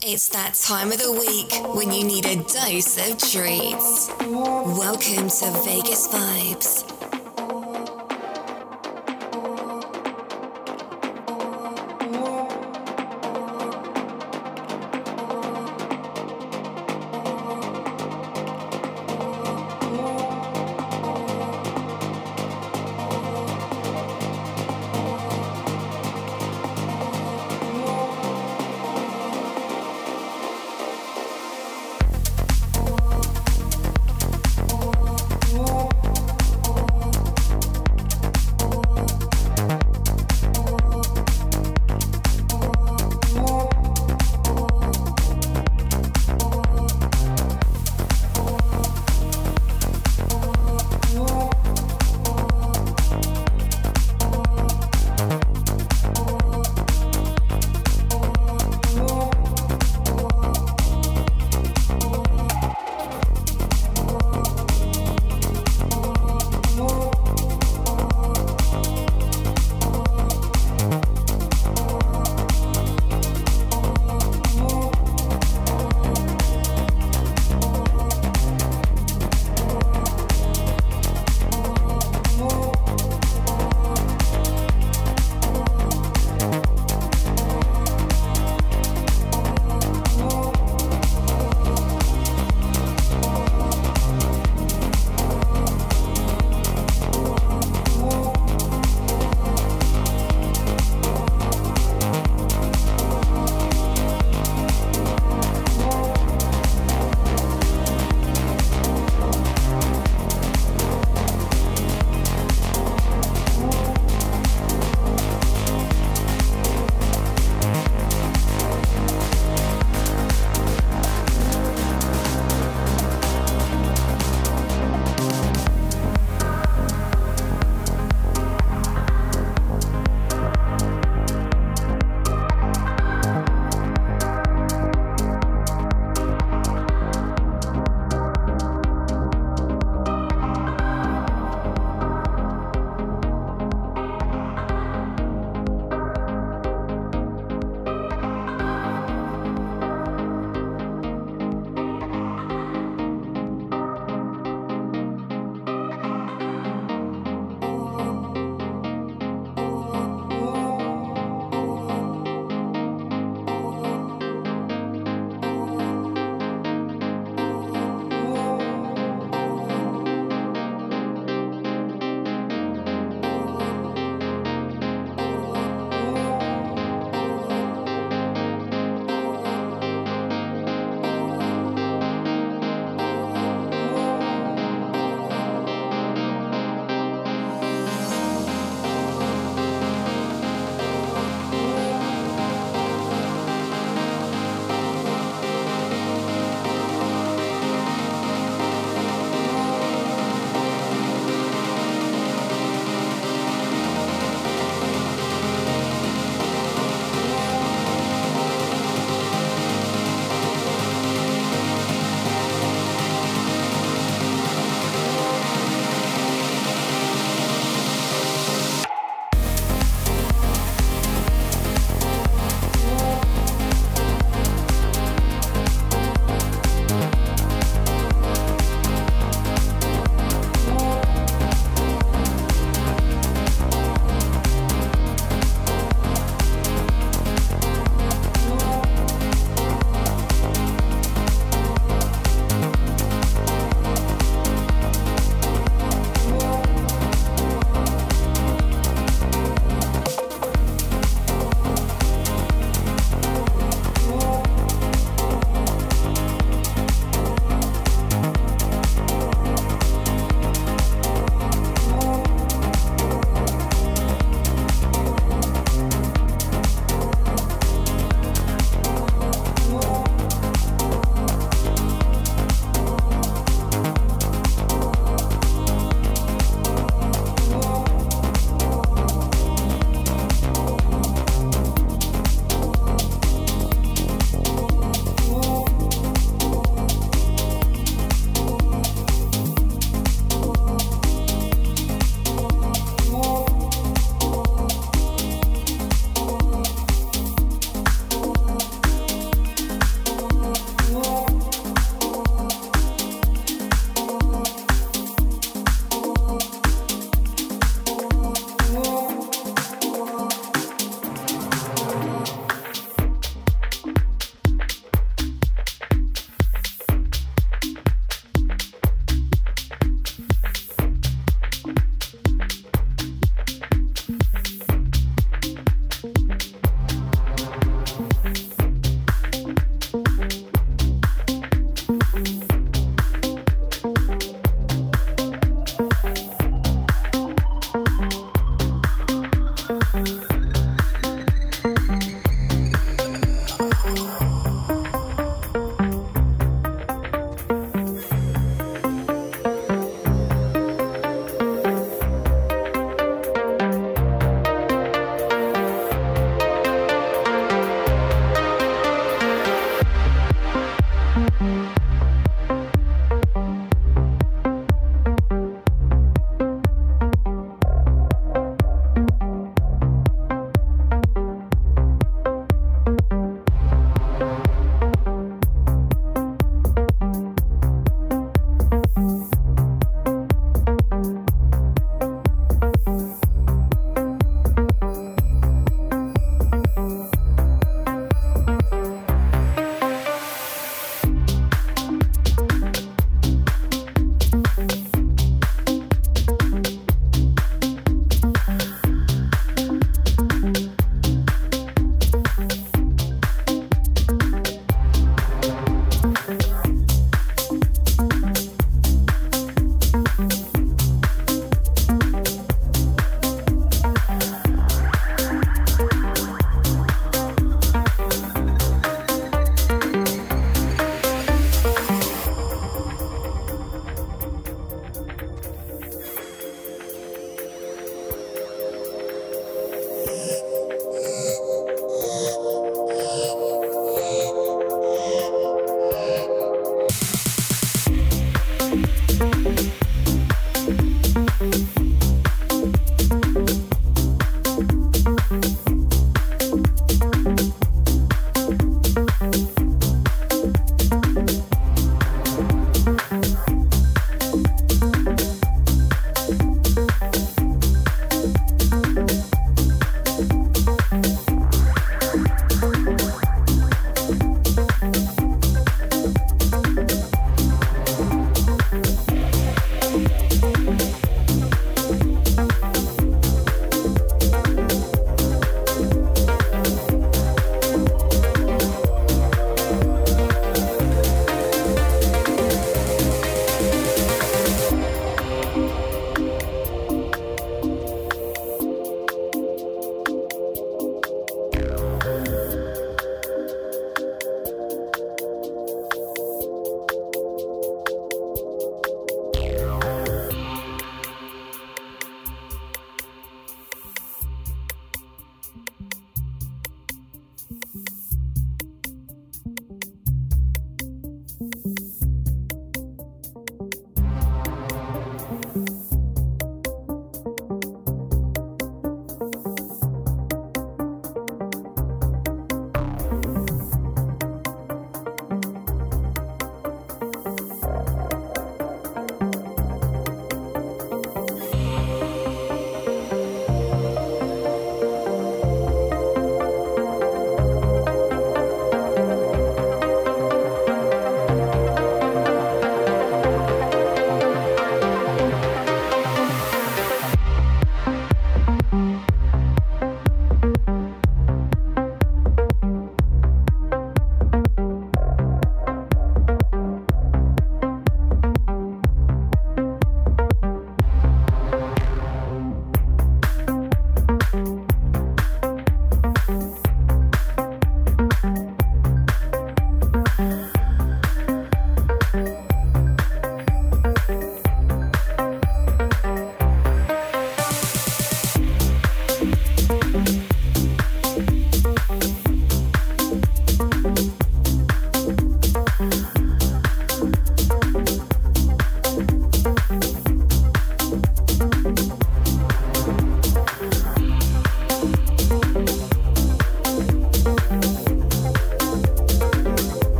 It's that time of the week when you need a dose of treats. Welcome to Vegas Vibes.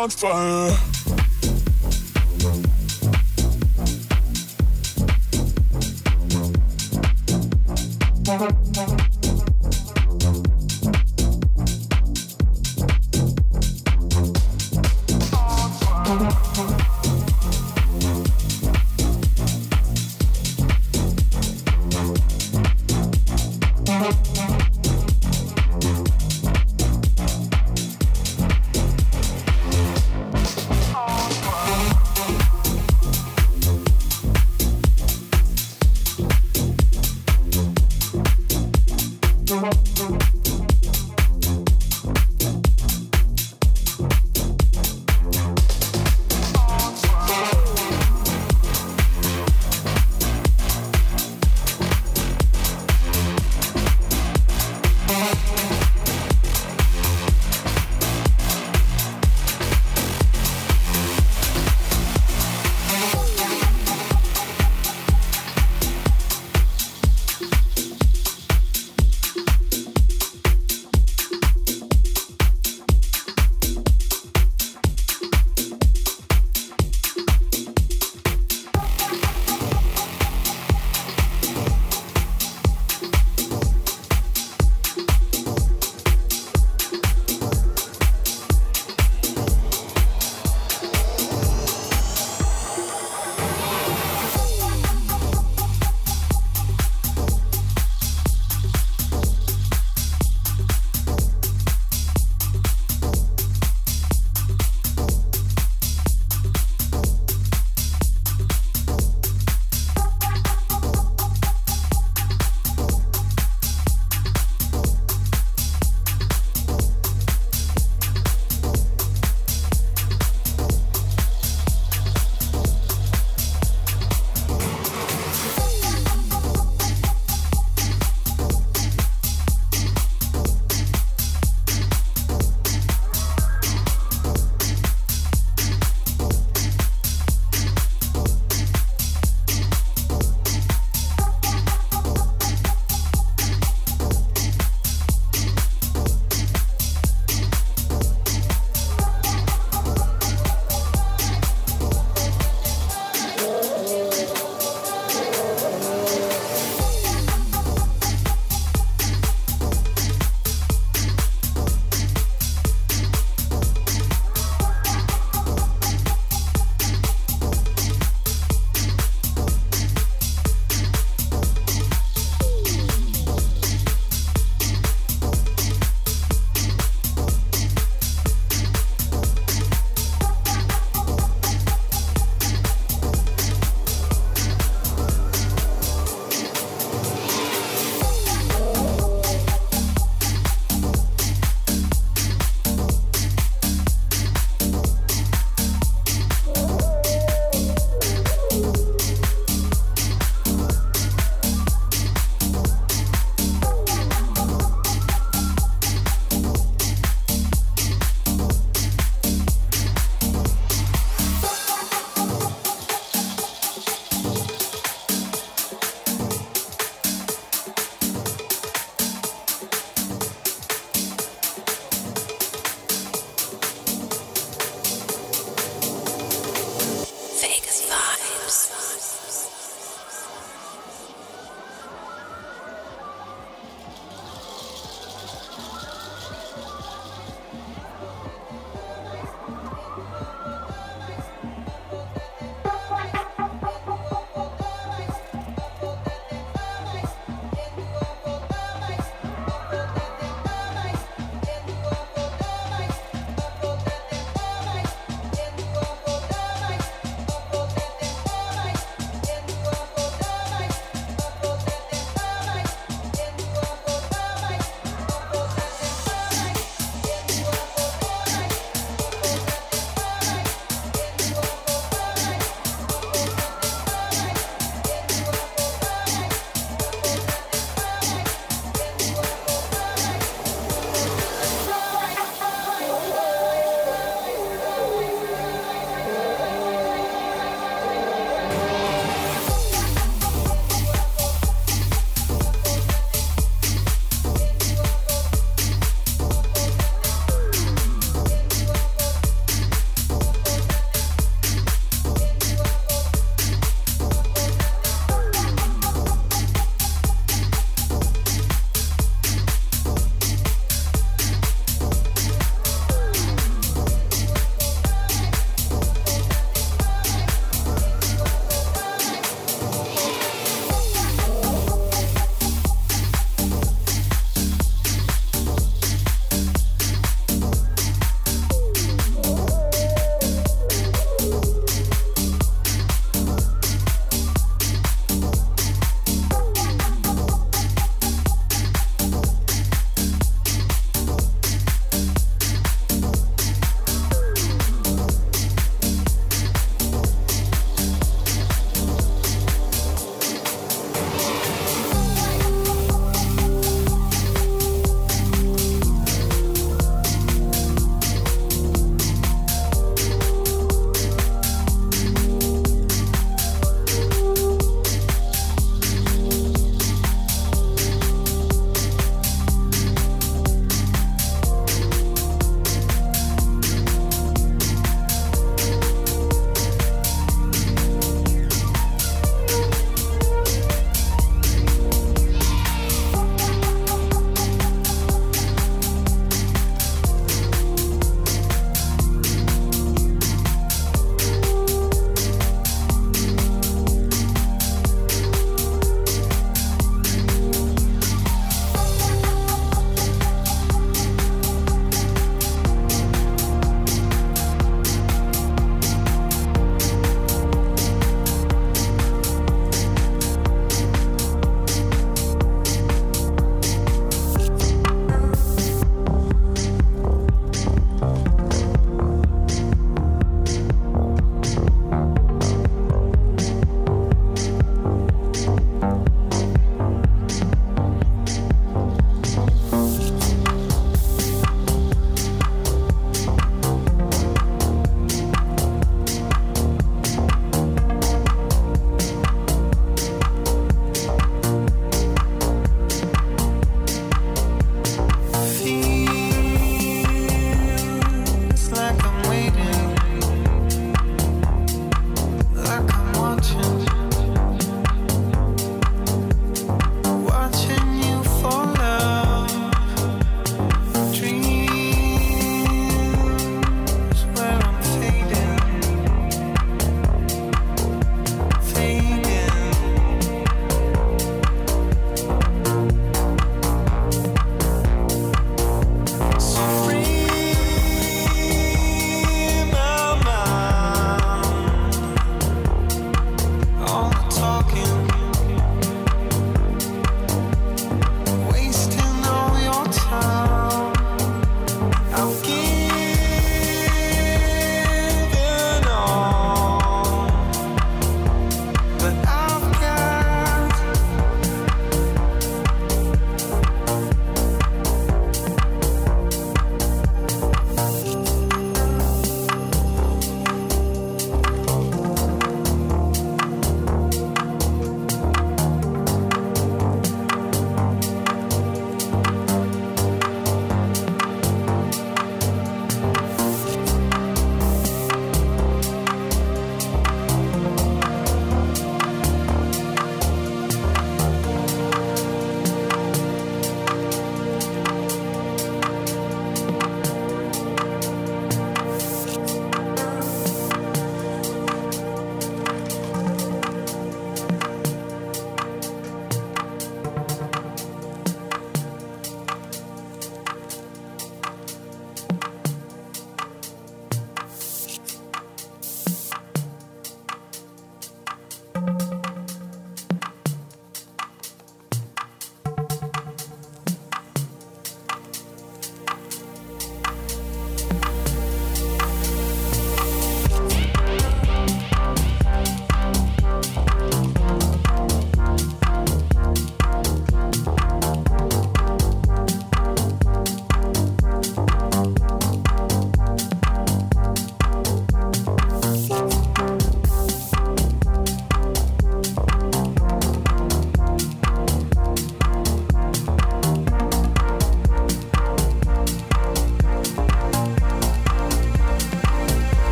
on fire.